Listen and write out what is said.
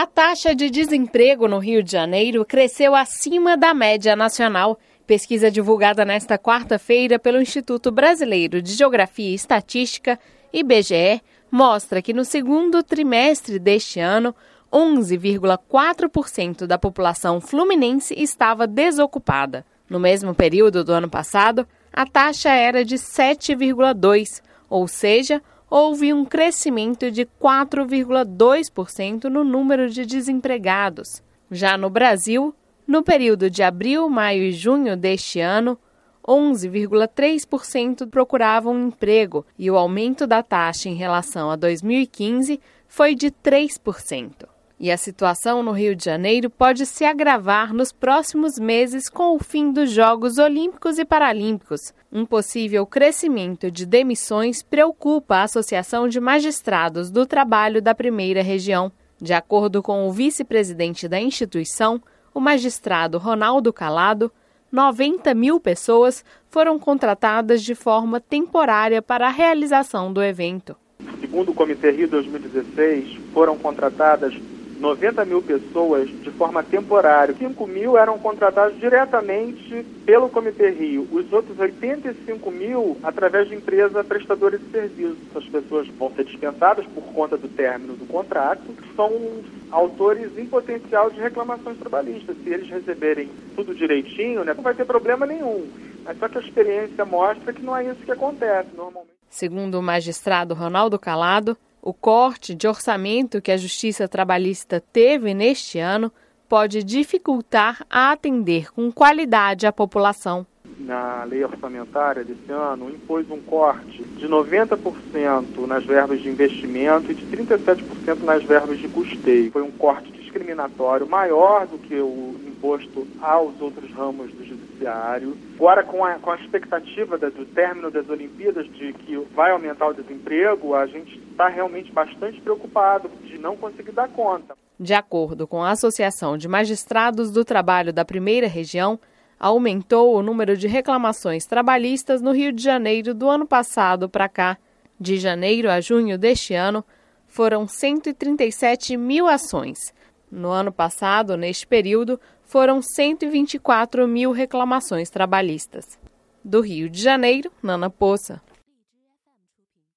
A taxa de desemprego no Rio de Janeiro cresceu acima da média nacional. Pesquisa divulgada nesta quarta-feira pelo Instituto Brasileiro de Geografia e Estatística, IBGE, mostra que no segundo trimestre deste ano, 11,4% da população fluminense estava desocupada. No mesmo período do ano passado, a taxa era de 7,2%, ou seja, houve um crescimento de 4,2% no número de desempregados. Já no Brasil, no período de abril, maio e junho deste ano, 11,3% procuravam emprego e o aumento da taxa em relação a 2015 foi de 3%. E a situação no Rio de Janeiro pode se agravar nos próximos meses com o fim dos Jogos Olímpicos e Paralímpicos. Um possível crescimento de demissões preocupa a Associação de Magistrados do Trabalho da Primeira Região. De acordo com o vice-presidente da instituição, o magistrado Ronaldo Calado, 90 mil pessoas foram contratadas de forma temporária para a realização do evento. Segundo o Comitê Rio 2016, foram contratadas 90 mil pessoas de forma temporária. 5 mil eram contratados diretamente pelo Comitê Rio. Os outros 85 mil através de empresa prestadora de serviços. Essas pessoas vão ser dispensadas por conta do término do contrato. São autores em potencial de reclamações trabalhistas. Se eles receberem tudo direitinho, né, não vai ter problema nenhum. Mas só que a experiência mostra que não é isso que acontece normalmente. Segundo o magistrado Ronaldo Calado, o corte de orçamento que a Justiça Trabalhista teve neste ano pode dificultar a atender com qualidade a população. Na lei orçamentária desse ano, impôs um corte de 90% nas verbas de investimento e de 37% nas verbas de custeio. Foi um corte discriminatório maior do que o imposto aos outros ramos do judiciário. Agora, com a, com a expectativa do término das Olimpíadas, de que vai aumentar o desemprego, a gente está realmente bastante preocupado de não conseguir dar conta. De acordo com a Associação de Magistrados do Trabalho da Primeira Região, aumentou o número de reclamações trabalhistas no Rio de Janeiro do ano passado para cá. De janeiro a junho deste ano, foram 137 mil ações. No ano passado, neste período, foram 124 mil reclamações trabalhistas. Do Rio de Janeiro, Nana Poça.